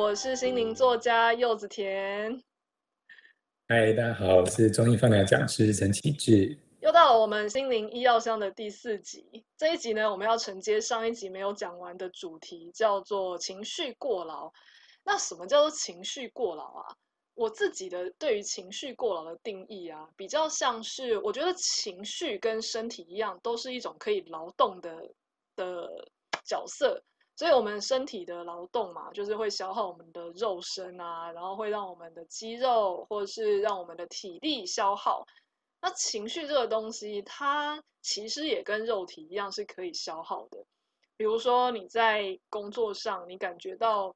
我是心灵作家柚子甜。嗨，大家好，我是中医放疗讲师陈启志。又到了我们心灵医药箱的第四集，这一集呢，我们要承接上一集没有讲完的主题，叫做情绪过劳。那什么叫做情绪过劳啊？我自己的对于情绪过劳的定义啊，比较像是我觉得情绪跟身体一样，都是一种可以劳动的的角色。所以，我们身体的劳动嘛，就是会消耗我们的肉身啊，然后会让我们的肌肉或者是让我们的体力消耗。那情绪这个东西，它其实也跟肉体一样是可以消耗的。比如说你在工作上，你感觉到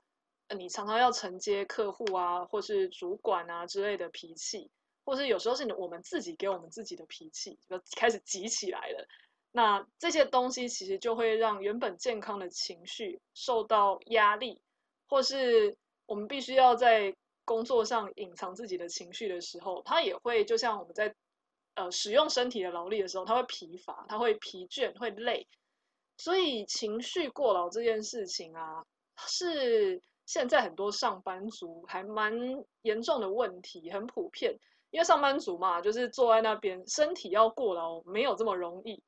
你常常要承接客户啊，或是主管啊之类的脾气，或是有时候是我们自己给我们自己的脾气，就开始急起来了。那这些东西其实就会让原本健康的情绪受到压力，或是我们必须要在工作上隐藏自己的情绪的时候，它也会就像我们在呃使用身体的劳力的时候，它会疲乏，它会疲倦，会累。所以情绪过劳这件事情啊，是现在很多上班族还蛮严重的问题，很普遍。因为上班族嘛，就是坐在那边，身体要过劳没有这么容易。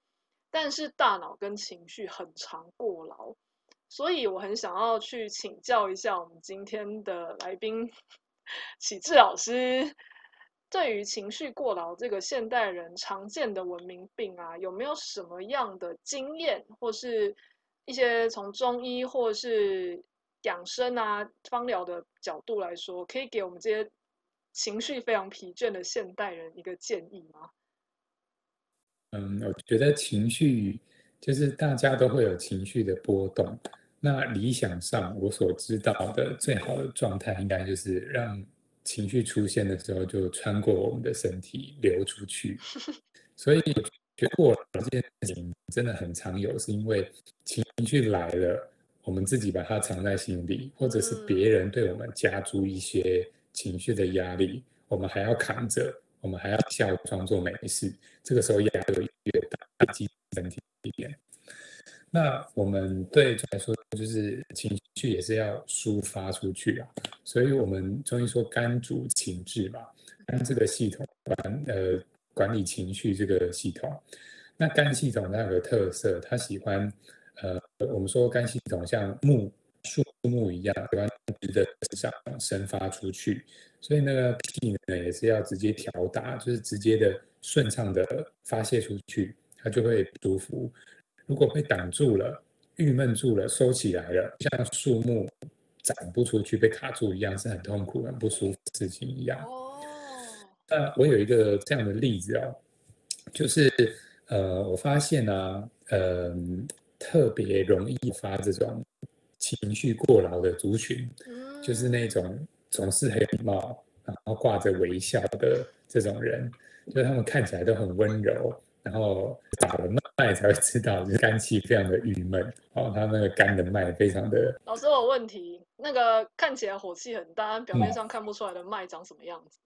但是大脑跟情绪很常过劳，所以我很想要去请教一下我们今天的来宾启智老师，对于情绪过劳这个现代人常见的文明病啊，有没有什么样的经验，或是一些从中医或是养生啊、芳疗的角度来说，可以给我们这些情绪非常疲倦的现代人一个建议吗？嗯，我觉得情绪就是大家都会有情绪的波动。那理想上，我所知道的最好的状态，应该就是让情绪出现的时候，就穿过我们的身体流出去。所以，觉得过这件事情真的很常有，是因为情绪来了，我们自己把它藏在心里，或者是别人对我们加诸一些情绪的压力，我们还要扛着。我们还要笑装作没事，这个时候压力越大，激身体一点。那我们对来说，就是情绪也是要抒发出去啊。所以我们中医说肝主情志嘛，肝这个系统管呃管理情绪这个系统。那肝系统它有个特色，它喜欢呃我们说肝系统像木树木一样，喜欢直的上生发出去。所以那个气呢，也是要直接调达，就是直接的顺畅的发泄出去，它就会舒服。如果被挡住了、郁闷住了、收起来了，像树木长不出去、被卡住一样，是很痛苦、很不舒服的事情一样。哦。那我有一个这样的例子哦，就是呃，我发现呢、啊，呃，特别容易发这种情绪过劳的族群，就是那种。总是很有礼貌，然后挂着微笑的这种人，就是他们看起来都很温柔，然后打了脉才会知道，就是肝气非常的郁闷，哦，他那个肝的脉非常的。老师，我有问题，那个看起来火气很大，表面上看不出来的脉长什么样子？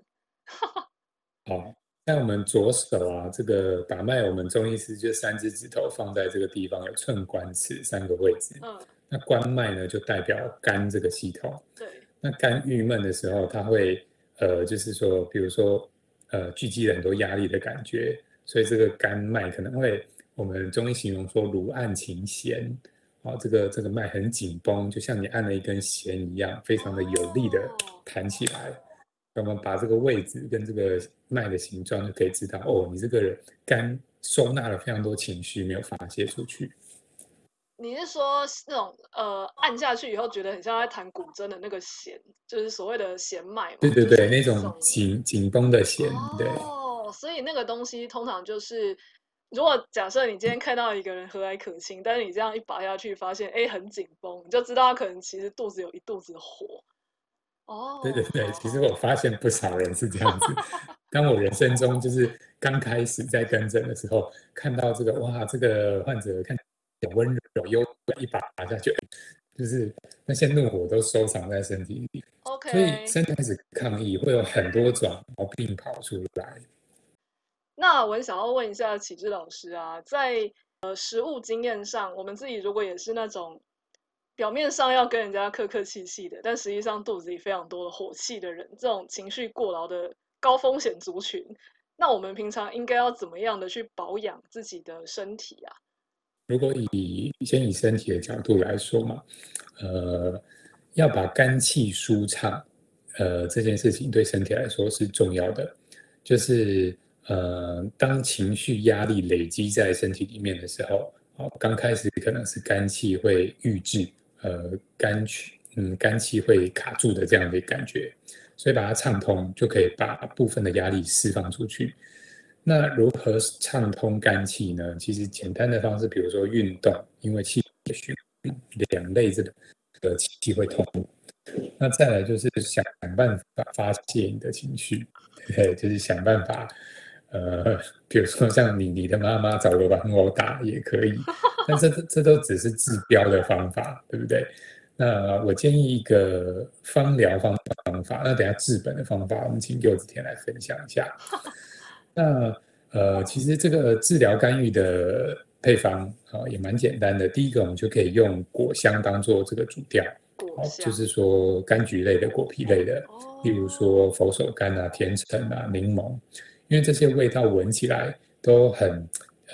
好、嗯，像我们左手啊，这个打脉，我们中医师就三只指头放在这个地方，有寸关尺三个位置。嗯，那关脉呢，就代表肝这个系统。对。那肝郁闷的时候，它会呃，就是说，比如说呃，聚集了很多压力的感觉，所以这个肝脉可能会，我们中医形容说如按琴弦，啊，这个这个脉很紧绷，就像你按了一根弦一样，非常的有力的弹起来。我们把这个位置跟这个脉的形状就可以知道，哦，你这个人肝收纳了非常多情绪没有发泄出去。你是说那种呃按下去以后觉得很像在弹古筝的那个弦，就是所谓的弦脉？对对对，那种紧紧绷的弦。对哦，所以那个东西通常就是，如果假设你今天看到一个人和蔼可亲，但是你这样一拔下去，发现哎很紧绷，你就知道他可能其实肚子有一肚子火。哦，对对对，其实我发现不少人是这样子。当我人生中就是刚开始在跟诊的时候，看到这个哇，这个患者看。有温柔，有一把拿下去，就是那些怒火都收藏在身体里。OK，所以身体开始抗议，会有很多种毛病跑出来。那我想要问一下启智老师啊，在呃实务经验上，我们自己如果也是那种表面上要跟人家客客气气的，但实际上肚子里非常多的火气的人，这种情绪过劳的高风险族群，那我们平常应该要怎么样的去保养自己的身体啊？如果以先以身体的角度来说嘛，呃，要把肝气舒畅，呃，这件事情对身体来说是重要的。就是呃，当情绪压力累积在身体里面的时候，哦，刚开始可能是肝气会郁滞。呃，肝气，嗯，肝气会卡住的这样的感觉，所以把它畅通，就可以把部分的压力释放出去。那如何畅通肝气呢？其实简单的方式，比如说运动，因为气血两类这个气会通。那再来就是想办法发泄你的情绪，对，就是想办法。呃，比如说像你你的妈妈找我玩我打也可以，但这这都只是治标的方法，对不对？那我建议一个方疗方方法，那等下治本的方法，我们请柚子田来分享一下。那呃，其实这个治疗干预的配方啊、呃，也蛮简单的。第一个，我们就可以用果香当做这个主调，哦，就是说柑橘类的、果皮类的，例如说佛手柑啊、甜橙啊、柠檬。因为这些味道闻起来都很，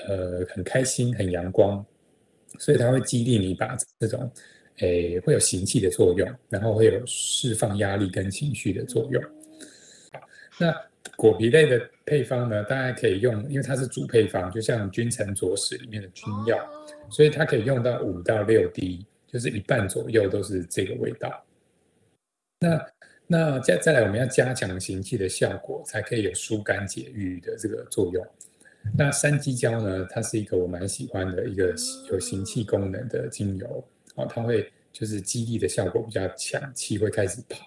呃，很开心，很阳光，所以它会激励你把这种，诶，会有行气的作用，然后会有释放压力跟情绪的作用。那果皮类的配方呢，大家可以用，因为它是主配方，就像君臣佐使里面的君药，所以它可以用到五到六滴，就是一半左右都是这个味道。那那再再来，我们要加强行气的效果，才可以有疏肝解郁的这个作用。那山鸡椒呢，它是一个我蛮喜欢的一个有行气功能的精油，哦，它会就是激励的效果比较强，气会开始跑。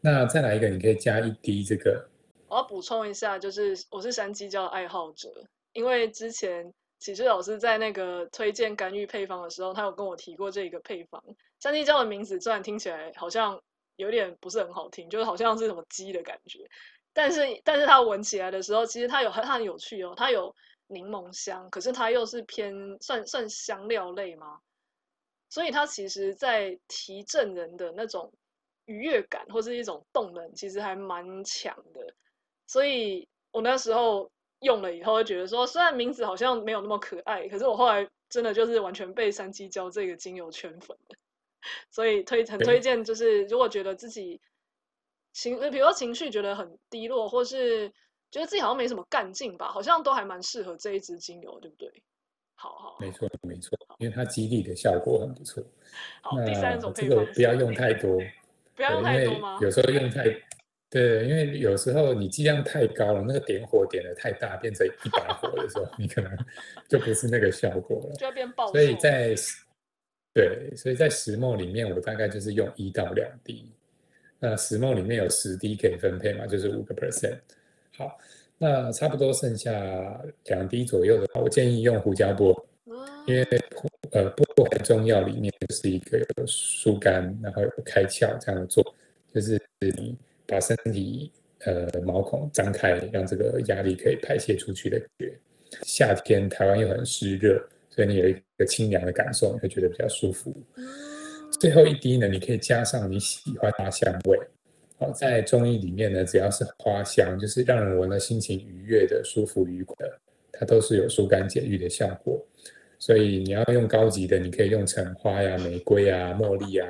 那再来一个，你可以加一滴这个。我要补充一下，就是我是山鸡椒爱好者，因为之前启志老师在那个推荐干预配方的时候，他有跟我提过这一个配方。山鸡椒的名字虽然听起来好像。有点不是很好听，就是好像是什么鸡的感觉，但是但是它闻起来的时候，其实它有它很有趣哦，它有柠檬香，可是它又是偏算算香料类吗？所以它其实在提振人的那种愉悦感或是一种动能，其实还蛮强的。所以我那时候用了以后，就觉得说，虽然名字好像没有那么可爱，可是我后来真的就是完全被山鸡椒这个精油圈粉了。所以推很推荐，就是如果觉得自己情，比如说情绪觉得很低落，或是觉得自己好像没什么干劲吧，好像都还蛮适合这一支精油，对不对？好好，没错没错，因为它激励的效果很不错。好，第三种这个不要用太多，不要用太多吗？有时候用太，对，因为有时候你剂量太高了，那个点火点的太大，变成一把火的时候，你可能就不是那个效果了，就要变爆。所以在对，所以在十 ml 里面，我大概就是用一到两滴。那十 ml 里面有十滴可以分配嘛，就是五个 percent。好，那差不多剩下两滴左右的话，我建议用胡椒薄，因为呃薄荷在中药里面就是一个有疏肝，然后有开窍这样的做，就是你把身体呃毛孔张开，让这个压力可以排泄出去的感觉。夏天台湾又很湿热。所以你有一个清凉的感受，你会觉得比较舒服。最后一滴呢，你可以加上你喜欢的花香味。好，在中医里面呢，只要是花香，就是让人闻了心情愉悦的、舒服愉快的，它都是有疏肝解郁的效果。所以你要用高级的，你可以用橙花呀、玫瑰啊、茉莉啊。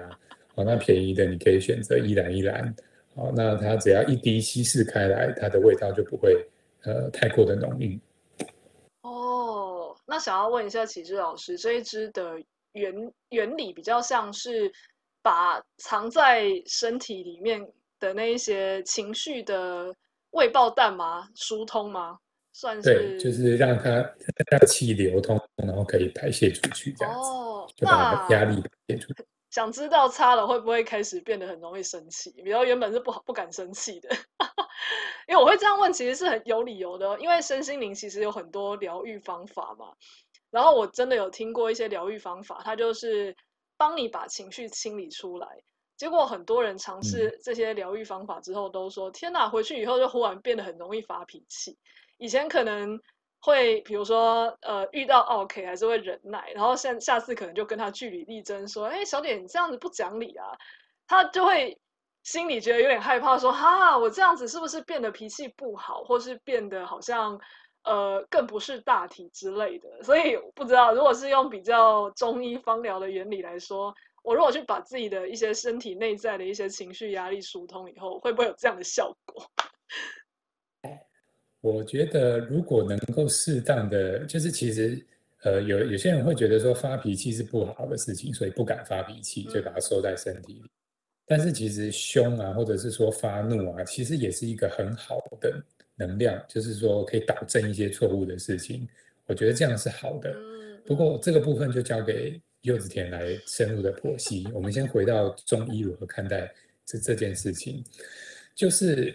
好，那便宜的你可以选择依兰依兰。好，那它只要一滴稀释开来，它的味道就不会呃太过的浓郁。哦那想要问一下启志老师，这一支的原原理比较像是把藏在身体里面的那一些情绪的未爆弹吗？疏通吗？算是对，就是让它让气流通，然后可以排泄出去这样子，哦、就把压力排泄出去。想知道擦了会不会开始变得很容易生气？比如原本是不好不敢生气的，因为我会这样问，其实是很有理由的。因为身心灵其实有很多疗愈方法嘛，然后我真的有听过一些疗愈方法，它就是帮你把情绪清理出来。结果很多人尝试这些疗愈方法之后，都说：“天哪，回去以后就忽然变得很容易发脾气。以前可能会比如说呃遇到 OK 还是会忍耐，然后下下次可能就跟他据理力争说，哎，小点你这样子不讲理啊，他就会心里觉得有点害怕说，哈我这样子是不是变得脾气不好，或是变得好像呃更不是大体之类的，所以不知道如果是用比较中医方疗的原理来说。我如果去把自己的一些身体内在的一些情绪压力疏通以后，会不会有这样的效果？我觉得如果能够适当的，就是其实呃有有些人会觉得说发脾气是不好的事情，所以不敢发脾气，就把它收在身体里。嗯、但是其实凶啊，或者是说发怒啊，其实也是一个很好的能量，就是说可以导正一些错误的事情。我觉得这样是好的。不过这个部分就交给。柚子田来深入的剖析。我们先回到中医如何看待这这件事情，就是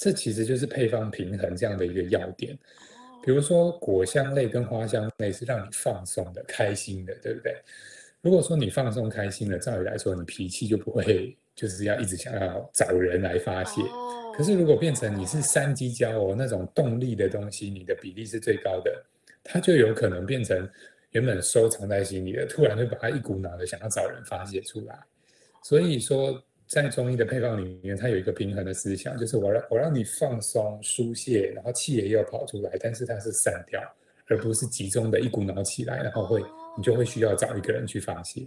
这其实就是配方平衡这样的一个要点。比如说果香类跟花香类是让你放松的、开心的，对不对？如果说你放松开心了，照理来说你脾气就不会就是要一直想要找人来发泄。可是如果变成你是三基胶哦，那种动力的东西，你的比例是最高的，它就有可能变成。原本收藏在心里的，突然就把它一股脑的想要找人发泄出来。所以说，在中医的配方里面，它有一个平衡的思想，就是我让我让你放松、疏泄，然后气也要跑出来，但是它是散掉，而不是集中的一股脑起来，然后会你就会需要找一个人去发泄。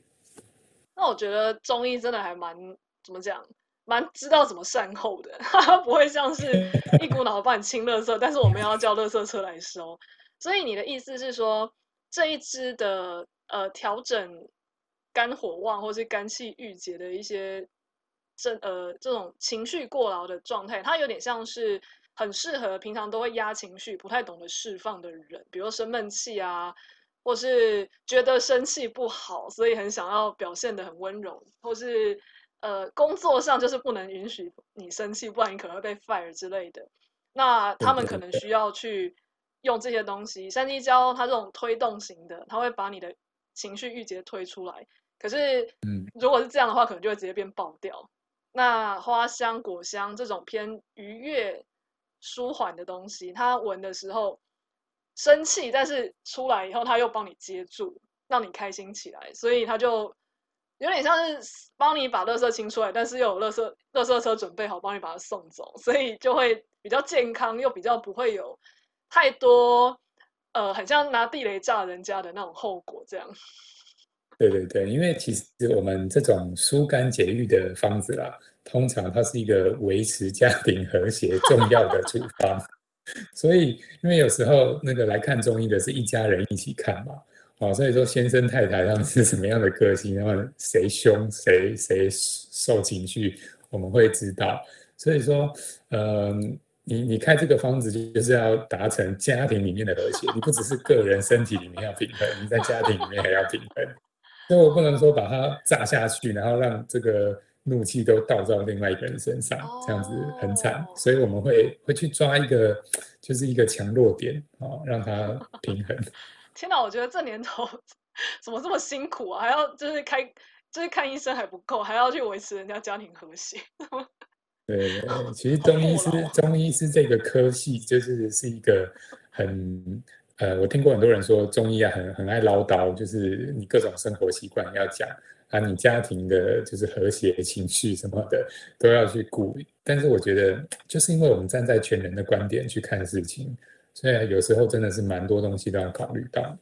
那我觉得中医真的还蛮怎么讲，蛮知道怎么善后的，它 不会像是一股脑的帮你清垃圾，但是我们要叫垃圾车来收。所以你的意思是说？这一支的呃调整肝火旺或是肝气郁结的一些这呃这种情绪过劳的状态，它有点像是很适合平常都会压情绪、不太懂得释放的人，比如生闷气啊，或是觉得生气不好，所以很想要表现的很温柔，或是呃工作上就是不能允许你生气，不然你可能会被 fire 之类的。那他们可能需要去。用这些东西，三鸡胶它这种推动型的，它会把你的情绪郁结推出来。可是，嗯，如果是这样的话，可能就会直接变爆掉。那花香、果香这种偏愉悦、舒缓的东西，它闻的时候生气，但是出来以后，它又帮你接住，让你开心起来。所以它就有点像是帮你把垃圾清出来，但是又有垃圾垃圾车准备好帮你把它送走，所以就会比较健康，又比较不会有。太多，呃，很像拿地雷炸人家的那种后果，这样。对对对，因为其实我们这种疏肝解郁的方子啦，通常它是一个维持家庭和谐重要的处方。所以，因为有时候那个来看中医的是一家人一起看嘛，哦，所以说先生太太他们是什么样的个性，然后谁凶谁谁受情绪，我们会知道。所以说，嗯。你你开这个方子就是要达成家庭里面的和谐，你不只是个人身体里面要平衡，你在家庭里面还要平衡。所以我不能说把它炸下去，然后让这个怒气都倒到另外一个人身上，这样子很惨。所以我们会会去抓一个，就是一个强弱点啊，让它平衡。天哪，我觉得这年头 怎么这么辛苦啊？还要就是开就是看医生还不够，还要去维持人家家庭和谐。对，其实中医师中医师这个科系就是是一个很呃，我听过很多人说中医啊很很爱唠叨，就是你各种生活习惯要讲啊，你家庭的就是和谐情绪什么的都要去顾。但是我觉得就是因为我们站在全人的观点去看事情，所以有时候真的是蛮多东西都要考虑到。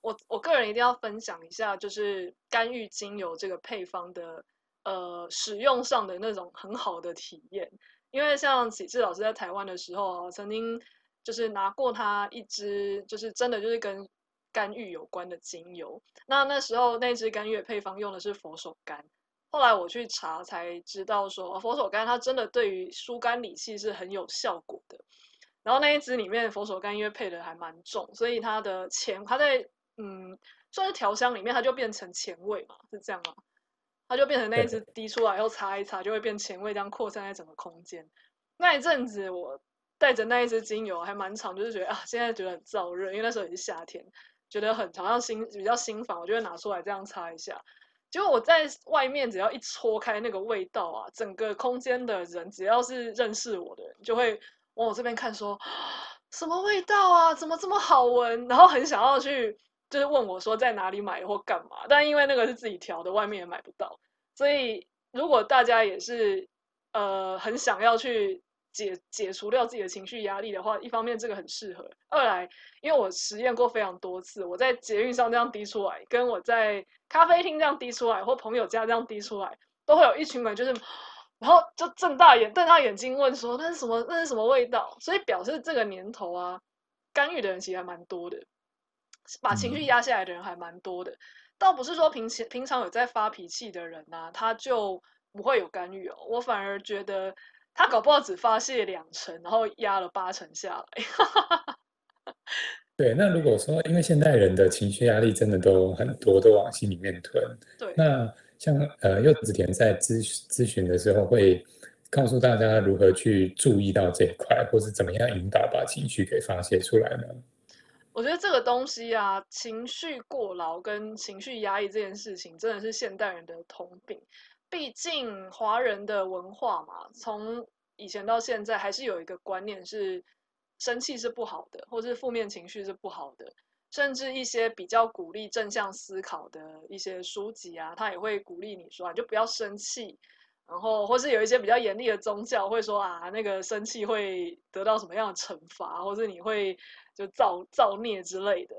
我我个人一定要分享一下，就是干郁精油这个配方的。呃，使用上的那种很好的体验，因为像启智老师在台湾的时候，曾经就是拿过他一支，就是真的就是跟肝郁有关的精油。那那时候那支肝郁配方用的是佛手柑，后来我去查才知道说，佛手柑它真的对于疏肝理气是很有效果的。然后那一支里面佛手柑因为配的还蛮重，所以它的前它在嗯算是调香里面，它就变成前味嘛，是这样吗？它就变成那一支滴出来，然后擦一擦，就会变前味，这样扩散在整个空间。那一阵子，我带着那一支精油还蛮长，就是觉得啊，现在觉得很燥热，因为那时候也是夏天，觉得很好像心比较心烦，我就会拿出来这样擦一下。结果我在外面只要一戳开那个味道啊，整个空间的人只要是认识我的人，就会往我这边看说，说什么味道啊？怎么这么好闻？然后很想要去，就是问我说在哪里买或干嘛。但因为那个是自己调的，外面也买不到。所以如果大家也是呃很想要去解解除掉自己的情绪压力的话，一方面这个很适合；二来因为我实验过非常多次，我在捷运上这样滴出来，跟我在咖啡厅这样滴出来，或朋友家这样滴出来，都会有一群人就是。然后就睁大眼瞪大眼睛问说：“那是什么？那是什么味道？”所以表示这个年头啊，干预的人其实还蛮多的，把情绪压下来的人还蛮多的。倒不是说平时平常有在发脾气的人啊，他就不会有干预哦。我反而觉得他搞不好只发泄两成，然后压了八成下来。对，那如果说因为现代人的情绪压力真的都很多，都往心里面吞。对，那。像呃，柚子田在咨咨询的时候会告诉大家如何去注意到这一块，或是怎么样引导把情绪给发泄出来呢？我觉得这个东西啊，情绪过劳跟情绪压抑这件事情，真的是现代人的通病。毕竟华人的文化嘛，从以前到现在，还是有一个观念是生气是不好的，或是负面情绪是不好的。甚至一些比较鼓励正向思考的一些书籍啊，他也会鼓励你说，你就不要生气。然后，或是有一些比较严厉的宗教会说啊，那个生气会得到什么样的惩罚，或是你会就造造孽之类的。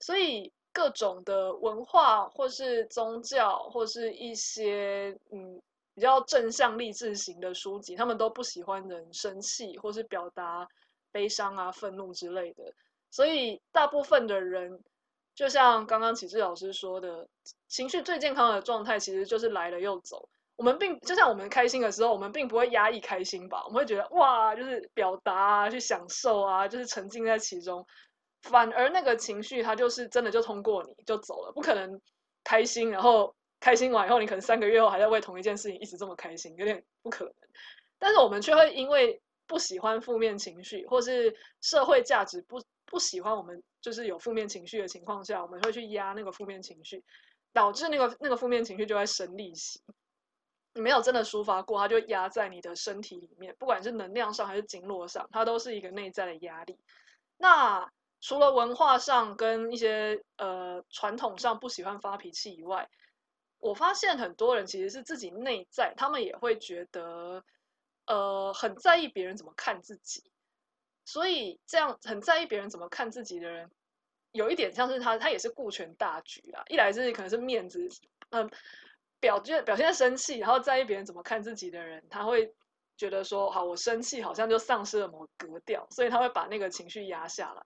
所以，各种的文化或是宗教，或是一些嗯比较正向励志型的书籍，他们都不喜欢人生气，或是表达悲伤啊、愤怒之类的。所以，大部分的人，就像刚刚启智老师说的，情绪最健康的状态其实就是来了又走。我们并就像我们开心的时候，我们并不会压抑开心吧？我们会觉得哇，就是表达啊，去享受啊，就是沉浸在其中。反而那个情绪，它就是真的就通过你就走了，不可能开心，然后开心完以后，你可能三个月后还在为同一件事情一直这么开心，有点不可能。但是我们却会因为不喜欢负面情绪，或是社会价值不。不喜欢我们就是有负面情绪的情况下，我们会去压那个负面情绪，导致那个那个负面情绪就在生利息。你没有真的抒发过，它就压在你的身体里面，不管是能量上还是经络上，它都是一个内在的压力。那除了文化上跟一些呃传统上不喜欢发脾气以外，我发现很多人其实是自己内在，他们也会觉得呃很在意别人怎么看自己。所以这样很在意别人怎么看自己的人，有一点像是他，他也是顾全大局啊。一来是可能是面子，嗯，表现表现生气，然后在意别人怎么看自己的人，他会觉得说，好，我生气好像就丧失了某格调，所以他会把那个情绪压下来。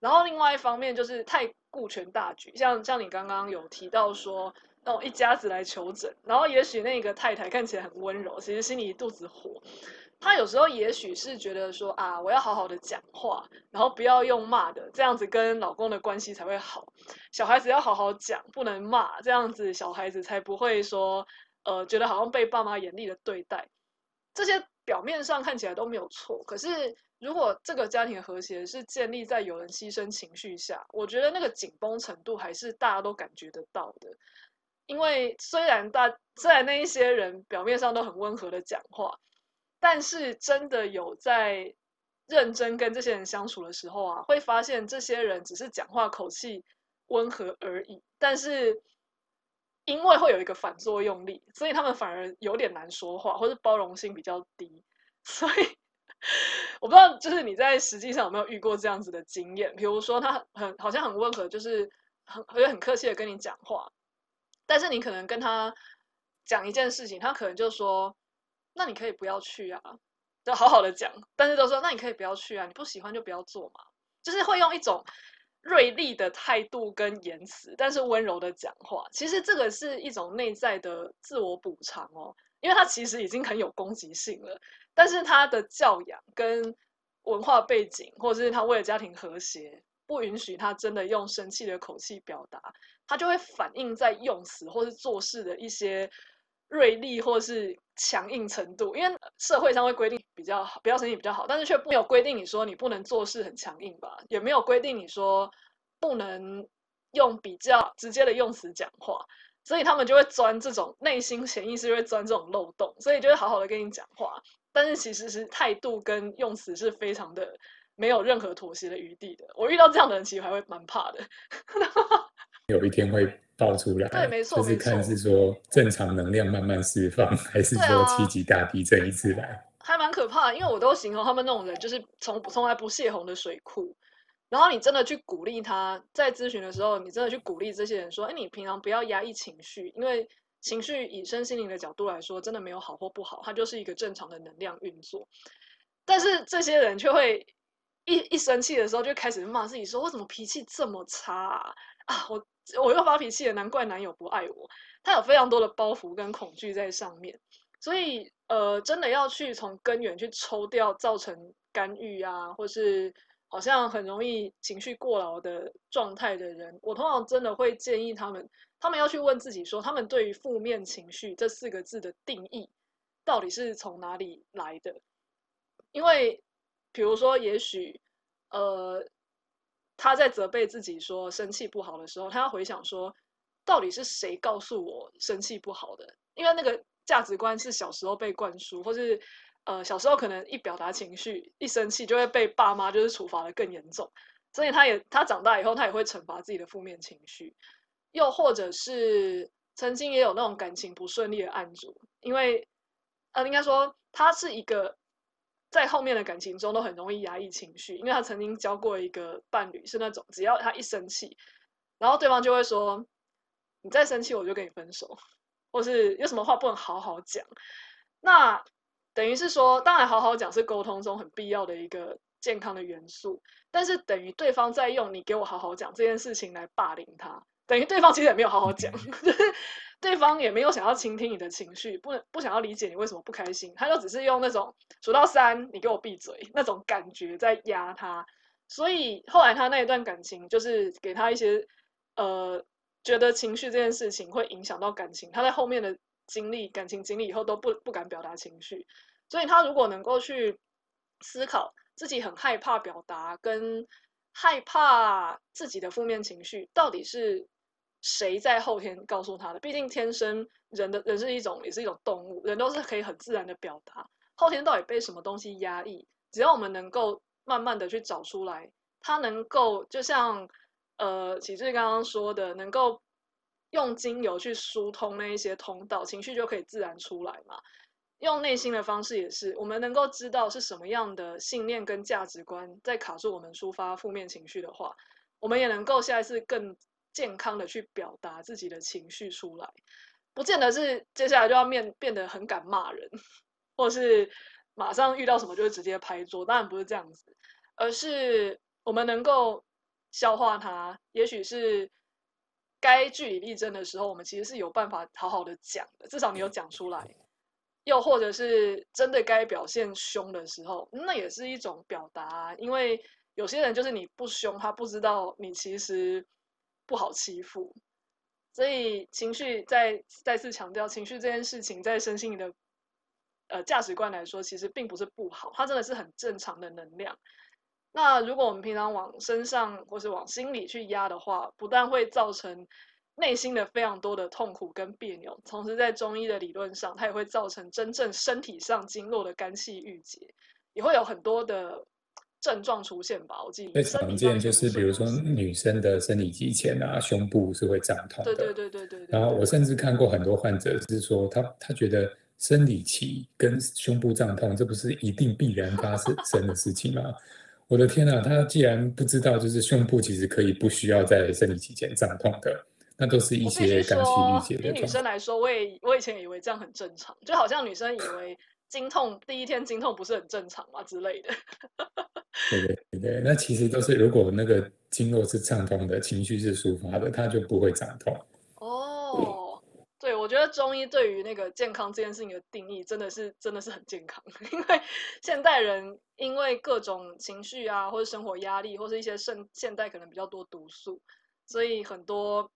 然后另外一方面就是太顾全大局，像像你刚刚有提到说，那种一家子来求诊，然后也许那个太太看起来很温柔，其实心里一肚子火。他有时候也许是觉得说啊，我要好好的讲话，然后不要用骂的，这样子跟老公的关系才会好。小孩子要好好讲，不能骂，这样子小孩子才不会说，呃，觉得好像被爸妈严厉的对待。这些表面上看起来都没有错，可是如果这个家庭和谐是建立在有人牺牲情绪下，我觉得那个紧绷程度还是大家都感觉得到的。因为虽然大虽然那一些人表面上都很温和的讲话。但是真的有在认真跟这些人相处的时候啊，会发现这些人只是讲话口气温和而已。但是因为会有一个反作用力，所以他们反而有点难说话，或是包容性比较低。所以 我不知道，就是你在实际上有没有遇过这样子的经验？比如说他很好像很温和，就是很会很客气的跟你讲话，但是你可能跟他讲一件事情，他可能就说。那你可以不要去啊，就好好的讲，但是都说那你可以不要去啊，你不喜欢就不要做嘛，就是会用一种锐利的态度跟言辞，但是温柔的讲话。其实这个是一种内在的自我补偿哦，因为他其实已经很有攻击性了，但是他的教养跟文化背景，或者是他为了家庭和谐，不允许他真的用生气的口气表达，他就会反映在用词或是做事的一些。锐利或是强硬程度，因为社会上会规定比较好，不要生气比较好，但是却没有规定你说你不能做事很强硬吧，也没有规定你说不能用比较直接的用词讲话，所以他们就会钻这种内心潜意识就会钻这种漏洞，所以就会好好的跟你讲话，但是其实是态度跟用词是非常的没有任何妥协的余地的。我遇到这样的人，其实还会蛮怕的。有一天会爆出来，对，没错，就是看是说正常能量慢慢释放，还是说七级大地震一次来，啊、还蛮可怕的。因为我都形容他们那种人，就是从从来不泄洪的水库。然后你真的去鼓励他，在咨询的时候，你真的去鼓励这些人说：“哎，你平常不要压抑情绪，因为情绪以身心灵的角度来说，真的没有好或不好，它就是一个正常的能量运作。”但是这些人却会一一生气的时候，就开始骂自己说：“我怎么脾气这么差啊？啊，我我又发脾气了，难怪男友不爱我。”他有非常多的包袱跟恐惧在上面，所以呃，真的要去从根源去抽掉造成干预啊，或是。好像很容易情绪过劳的状态的人，我通常真的会建议他们，他们要去问自己说，他们对于负面情绪这四个字的定义到底是从哪里来的？因为，比如说，也许，呃，他在责备自己说生气不好的时候，他要回想说，到底是谁告诉我生气不好的？因为那个价值观是小时候被灌输，或是。呃，小时候可能一表达情绪，一生气就会被爸妈就是处罚的更严重，所以他也他长大以后，他也会惩罚自己的负面情绪，又或者是曾经也有那种感情不顺利的案主，因为呃，应该说他是一个在后面的感情中都很容易压抑情绪，因为他曾经交过一个伴侣是那种只要他一生气，然后对方就会说，你再生气我就跟你分手，或是有什么话不能好好讲，那。等于是说，当然好好讲是沟通中很必要的一个健康的元素，但是等于对方在用你给我好好讲这件事情来霸凌他，等于对方其实也没有好好讲，对方也没有想要倾听你的情绪，不不想要理解你为什么不开心，他就只是用那种数到三你给我闭嘴那种感觉在压他，所以后来他那一段感情就是给他一些呃觉得情绪这件事情会影响到感情，他在后面的。经历感情经历以后都不不敢表达情绪，所以他如果能够去思考自己很害怕表达，跟害怕自己的负面情绪到底是谁在后天告诉他的？毕竟天生人的人是一种也是一种动物，人都是可以很自然的表达。后天到底被什么东西压抑？只要我们能够慢慢的去找出来，他能够就像呃启志刚刚说的，能够。用精油去疏通那一些通道，情绪就可以自然出来嘛。用内心的方式也是，我们能够知道是什么样的信念跟价值观在卡住我们抒发负面情绪的话，我们也能够下一次更健康的去表达自己的情绪出来。不见得是接下来就要面变得很敢骂人，或是马上遇到什么就会直接拍桌，当然不是这样子，而是我们能够消化它，也许是。该据理力争的时候，我们其实是有办法好好的讲的，至少你有讲出来。又或者是真的该表现凶的时候，那也是一种表达啊。因为有些人就是你不凶，他不知道你其实不好欺负。所以情绪再再次强调，情绪这件事情在身心灵的呃价值观来说，其实并不是不好，它真的是很正常的能量。那如果我们平常往身上或是往心里去压的话，不但会造成内心的非常多的痛苦跟别扭，同时在中医的理论上，它也会造成真正身体上经络的肝气郁结，也会有很多的症状出现吧。我记得最常见就是，比如说女生的生理期前啊，胸部是会胀痛的。对对对对对。然后我甚至看过很多患者是说，他他觉得生理期跟胸部胀痛，这不是一定必然发生的事情吗？我的天呐，他既然不知道，就是胸部其实可以不需要在生理期间胀痛的，那都是一些肝气郁结的。以女生来说，我也我以前以为这样很正常，就好像女生以为经痛第一天经痛不是很正常嘛之类的。对对对对，那其实都是如果那个经络是畅通的，情绪是抒发的，它就不会胀痛。我觉得中医对于那个健康这件事情的定义，真的是真的是很健康。因为现代人因为各种情绪啊，或者生活压力，或是一些现现代可能比较多毒素，所以很多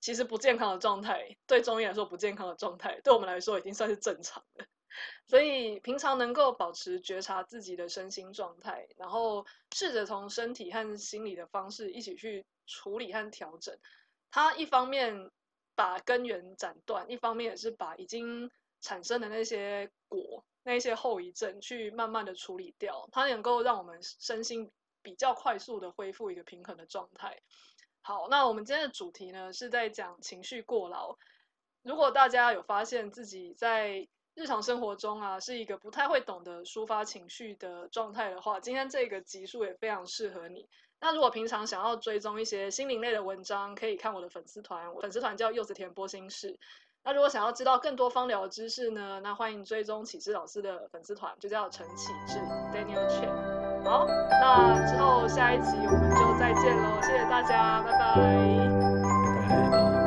其实不健康的状态，对中医来说不健康的状态，对我们来说已经算是正常的。所以平常能够保持觉察自己的身心状态，然后试着从身体和心理的方式一起去处理和调整，它一方面。把根源斩断，一方面也是把已经产生的那些果那些后遗症去慢慢的处理掉，它能够让我们身心比较快速的恢复一个平衡的状态。好，那我们今天的主题呢，是在讲情绪过劳。如果大家有发现自己在日常生活中啊，是一个不太会懂得抒发情绪的状态的话，今天这个集数也非常适合你。那如果平常想要追踪一些心灵类的文章，可以看我的粉丝团，我粉丝团叫柚子甜波心事。那如果想要知道更多芳疗知识呢，那欢迎追踪启智老师的粉丝团，就叫陈启智 Daniel Chen。好，那之后下一集我们就再见喽，谢谢大家，拜拜。拜拜。